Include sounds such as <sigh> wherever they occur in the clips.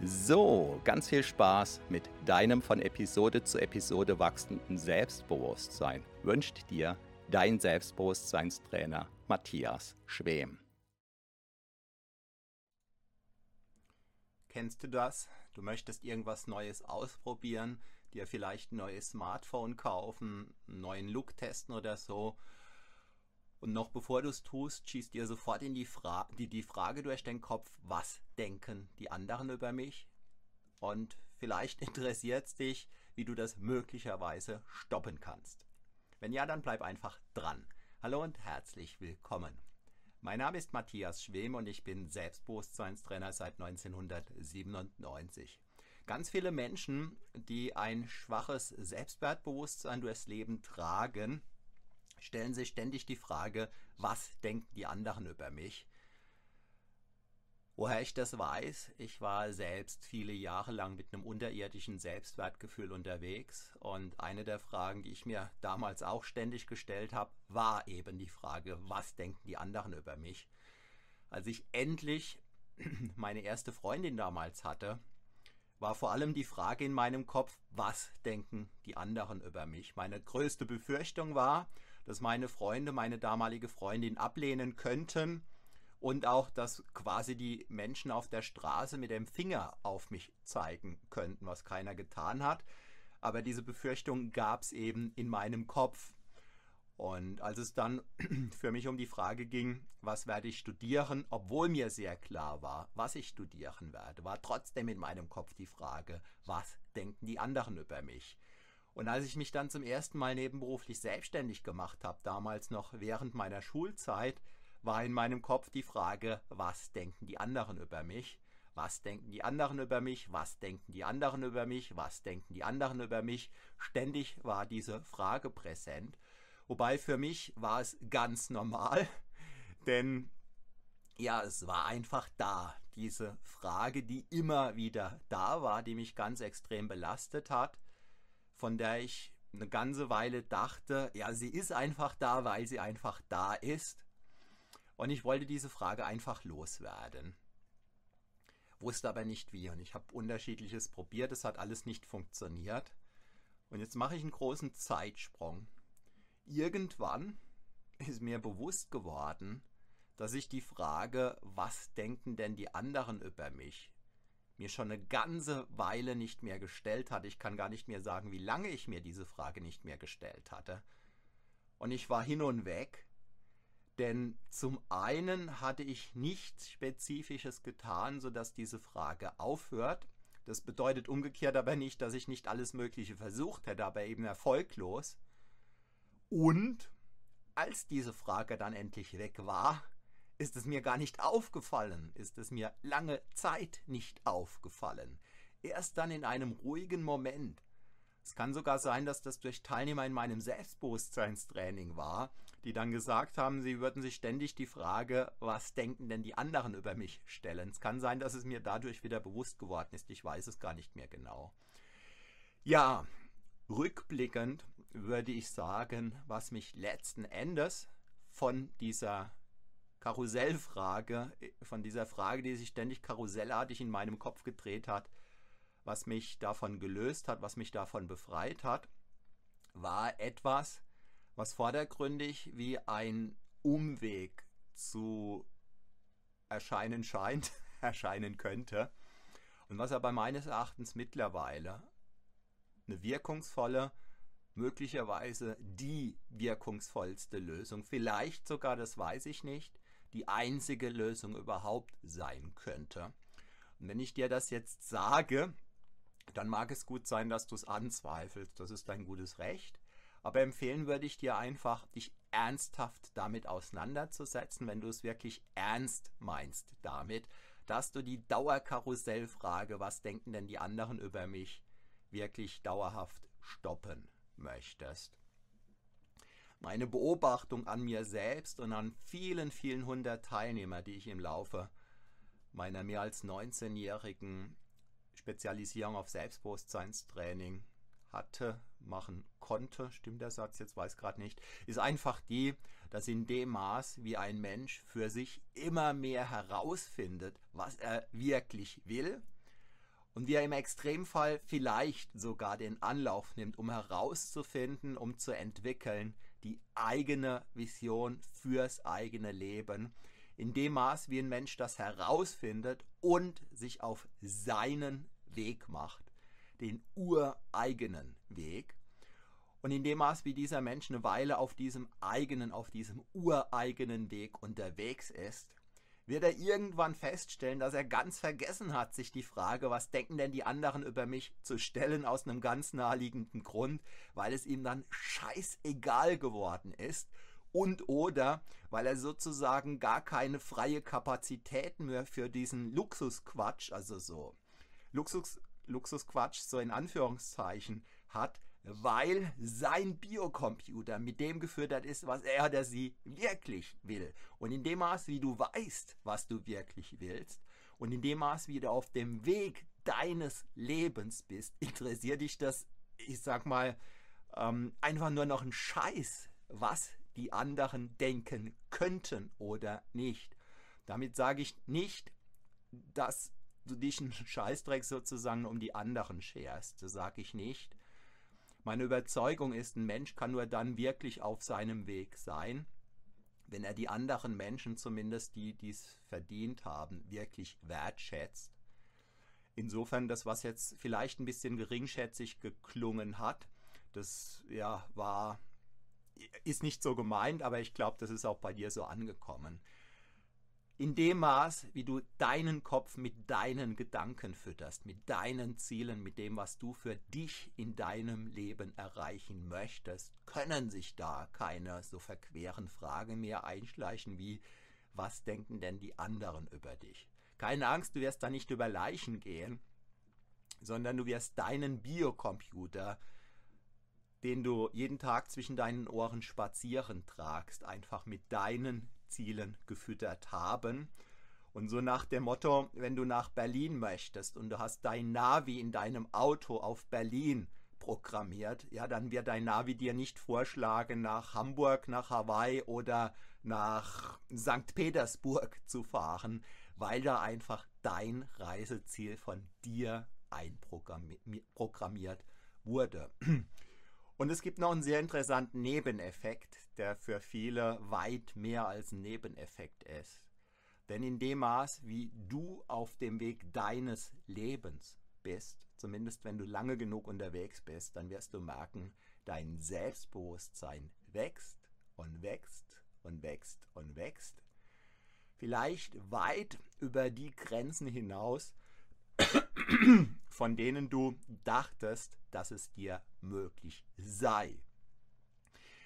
So, ganz viel Spaß mit deinem von Episode zu Episode wachsenden Selbstbewusstsein wünscht dir dein Selbstbewusstseinstrainer Matthias Schwem. Kennst du das? Du möchtest irgendwas Neues ausprobieren, dir vielleicht ein neues Smartphone kaufen, einen neuen Look testen oder so und noch bevor du es tust, schießt dir sofort in die, Fra die, die Frage durch den Kopf, was denken die anderen über mich? Und vielleicht <laughs> interessiert es dich, wie du das möglicherweise stoppen kannst. Wenn ja, dann bleib einfach dran. Hallo und herzlich willkommen. Mein Name ist Matthias Schwem und ich bin Selbstbewusstseinstrainer seit 1997. Ganz viele Menschen, die ein schwaches Selbstwertbewusstsein durchs Leben tragen, stellen sich ständig die Frage, was denken die anderen über mich? Woher ich das weiß, ich war selbst viele Jahre lang mit einem unterirdischen Selbstwertgefühl unterwegs und eine der Fragen, die ich mir damals auch ständig gestellt habe, war eben die Frage, was denken die anderen über mich? Als ich endlich <clears throat> meine erste Freundin damals hatte, war vor allem die Frage in meinem Kopf, was denken die anderen über mich? Meine größte Befürchtung war, dass meine Freunde meine damalige Freundin ablehnen könnten und auch, dass quasi die Menschen auf der Straße mit dem Finger auf mich zeigen könnten, was keiner getan hat. Aber diese Befürchtung gab es eben in meinem Kopf. Und als es dann <clears throat> für mich um die Frage ging, was werde ich studieren, obwohl mir sehr klar war, was ich studieren werde, war trotzdem in meinem Kopf die Frage, was denken die anderen über mich? Und als ich mich dann zum ersten Mal nebenberuflich selbstständig gemacht habe, damals noch während meiner Schulzeit, war in meinem Kopf die Frage, was denken die anderen über mich? Was denken die anderen über mich? Was denken die anderen über mich? Was denken die anderen über mich? Ständig war diese Frage präsent. Wobei für mich war es ganz normal, <laughs> denn ja, es war einfach da. Diese Frage, die immer wieder da war, die mich ganz extrem belastet hat von der ich eine ganze Weile dachte, ja, sie ist einfach da, weil sie einfach da ist. Und ich wollte diese Frage einfach loswerden. Wusste aber nicht wie. Und ich habe unterschiedliches probiert, es hat alles nicht funktioniert. Und jetzt mache ich einen großen Zeitsprung. Irgendwann ist mir bewusst geworden, dass ich die Frage, was denken denn die anderen über mich, mir schon eine ganze Weile nicht mehr gestellt hatte. Ich kann gar nicht mehr sagen, wie lange ich mir diese Frage nicht mehr gestellt hatte. Und ich war hin und weg, denn zum einen hatte ich nichts Spezifisches getan, sodass diese Frage aufhört. Das bedeutet umgekehrt aber nicht, dass ich nicht alles Mögliche versucht hätte, aber eben erfolglos. Und als diese Frage dann endlich weg war, ist es mir gar nicht aufgefallen, ist es mir lange Zeit nicht aufgefallen. Erst dann in einem ruhigen Moment. Es kann sogar sein, dass das durch Teilnehmer in meinem Selbstbewusstseinstraining war, die dann gesagt haben, sie würden sich ständig die Frage, was denken denn die anderen über mich stellen. Es kann sein, dass es mir dadurch wieder bewusst geworden ist. Ich weiß es gar nicht mehr genau. Ja, rückblickend würde ich sagen, was mich letzten Endes von dieser Karussellfrage, von dieser Frage, die sich ständig karussellartig in meinem Kopf gedreht hat, was mich davon gelöst hat, was mich davon befreit hat, war etwas, was vordergründig wie ein Umweg zu erscheinen scheint, <laughs> erscheinen könnte. Und was aber meines Erachtens mittlerweile eine wirkungsvolle, möglicherweise die wirkungsvollste Lösung, vielleicht sogar, das weiß ich nicht, die einzige Lösung überhaupt sein könnte. Und wenn ich dir das jetzt sage, dann mag es gut sein, dass du es anzweifelst. Das ist dein gutes Recht. Aber empfehlen würde ich dir einfach, dich ernsthaft damit auseinanderzusetzen, wenn du es wirklich ernst meinst damit, dass du die Dauerkarussellfrage, was denken denn die anderen über mich, wirklich dauerhaft stoppen möchtest. Meine Beobachtung an mir selbst und an vielen, vielen hundert Teilnehmer, die ich im Laufe meiner mehr als 19-jährigen Spezialisierung auf Selbstbewusstseinstraining hatte, machen konnte, stimmt der Satz jetzt, weiß gerade nicht, ist einfach die, dass in dem Maß, wie ein Mensch für sich immer mehr herausfindet, was er wirklich will, und wie er im Extremfall vielleicht sogar den Anlauf nimmt, um herauszufinden, um zu entwickeln, die eigene Vision fürs eigene Leben, in dem Maß, wie ein Mensch das herausfindet und sich auf seinen Weg macht, den ureigenen Weg. Und in dem Maß, wie dieser Mensch eine Weile auf diesem eigenen, auf diesem ureigenen Weg unterwegs ist, wird er irgendwann feststellen, dass er ganz vergessen hat, sich die Frage, was denken denn die anderen über mich, zu stellen, aus einem ganz naheliegenden Grund, weil es ihm dann scheißegal geworden ist und oder weil er sozusagen gar keine freie Kapazität mehr für diesen Luxusquatsch, also so Luxus, Luxusquatsch, so in Anführungszeichen, hat, weil sein Biocomputer mit dem gefüttert ist, was er oder sie wirklich will. Und in dem Maß, wie du weißt, was du wirklich willst, und in dem Maß, wie du auf dem Weg deines Lebens bist, interessiert dich das, ich sag mal, ähm, einfach nur noch ein Scheiß, was die anderen denken könnten oder nicht. Damit sage ich nicht, dass du dich einen Scheißdreck sozusagen um die anderen scherst. Das sage ich nicht. Meine Überzeugung ist, ein Mensch kann nur dann wirklich auf seinem Weg sein, wenn er die anderen Menschen, zumindest die, die es verdient haben, wirklich wertschätzt. Insofern, das, was jetzt vielleicht ein bisschen geringschätzig geklungen hat, das ja war, ist nicht so gemeint, aber ich glaube, das ist auch bei dir so angekommen in dem Maß, wie du deinen Kopf mit deinen Gedanken fütterst, mit deinen Zielen, mit dem, was du für dich in deinem Leben erreichen möchtest, können sich da keine so verqueren Fragen mehr einschleichen wie, was denken denn die anderen über dich? Keine Angst, du wirst da nicht über Leichen gehen, sondern du wirst deinen Biocomputer, den du jeden Tag zwischen deinen Ohren spazieren tragst, einfach mit deinen Zielen gefüttert haben. Und so nach dem Motto, wenn du nach Berlin möchtest und du hast dein Navi in deinem Auto auf Berlin programmiert, ja, dann wird dein Navi dir nicht vorschlagen, nach Hamburg, nach Hawaii oder nach St. Petersburg zu fahren, weil da einfach dein Reiseziel von dir einprogrammiert wurde. Und es gibt noch einen sehr interessanten Nebeneffekt, der für viele weit mehr als ein Nebeneffekt ist. Denn in dem Maß, wie du auf dem Weg deines Lebens bist, zumindest wenn du lange genug unterwegs bist, dann wirst du merken, dein Selbstbewusstsein wächst und wächst und wächst und wächst. Vielleicht weit über die Grenzen hinaus, von denen du dachtest, dass es dir möglich sei.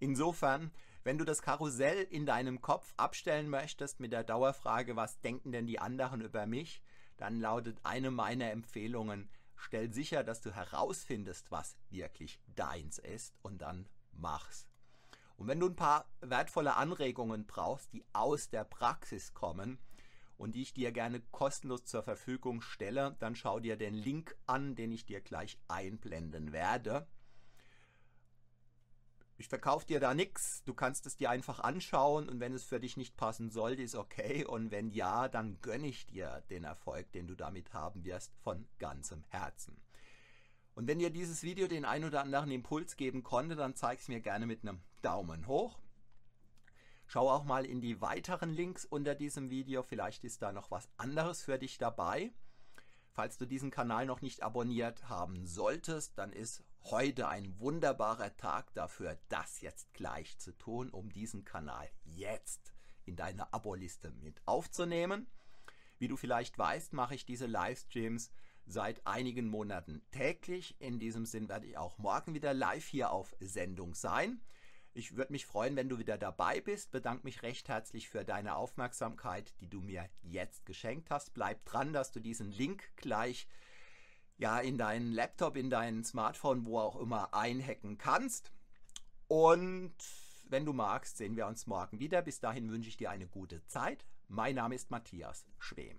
Insofern, wenn du das Karussell in deinem Kopf abstellen möchtest mit der Dauerfrage, was denken denn die anderen über mich, dann lautet eine meiner Empfehlungen, stell sicher, dass du herausfindest, was wirklich deins ist und dann mach's. Und wenn du ein paar wertvolle Anregungen brauchst, die aus der Praxis kommen, und die ich dir gerne kostenlos zur Verfügung stelle, dann schau dir den Link an, den ich dir gleich einblenden werde. Ich verkaufe dir da nichts, du kannst es dir einfach anschauen und wenn es für dich nicht passen sollte, ist okay und wenn ja, dann gönne ich dir den Erfolg, den du damit haben wirst, von ganzem Herzen. Und wenn dir dieses Video den ein oder anderen Impuls geben konnte, dann zeig es mir gerne mit einem Daumen hoch. Schau auch mal in die weiteren Links unter diesem Video, vielleicht ist da noch was anderes für dich dabei. Falls du diesen Kanal noch nicht abonniert haben solltest, dann ist heute ein wunderbarer Tag dafür, das jetzt gleich zu tun, um diesen Kanal jetzt in deine Abo-Liste mit aufzunehmen. Wie du vielleicht weißt, mache ich diese Livestreams seit einigen Monaten täglich. In diesem Sinn werde ich auch morgen wieder live hier auf Sendung sein. Ich würde mich freuen, wenn du wieder dabei bist. Bedanke mich recht herzlich für deine Aufmerksamkeit, die du mir jetzt geschenkt hast. Bleib dran, dass du diesen Link gleich ja in deinen Laptop, in dein Smartphone, wo auch immer einhacken kannst. Und wenn du magst, sehen wir uns morgen wieder. Bis dahin wünsche ich dir eine gute Zeit. Mein Name ist Matthias Schwem.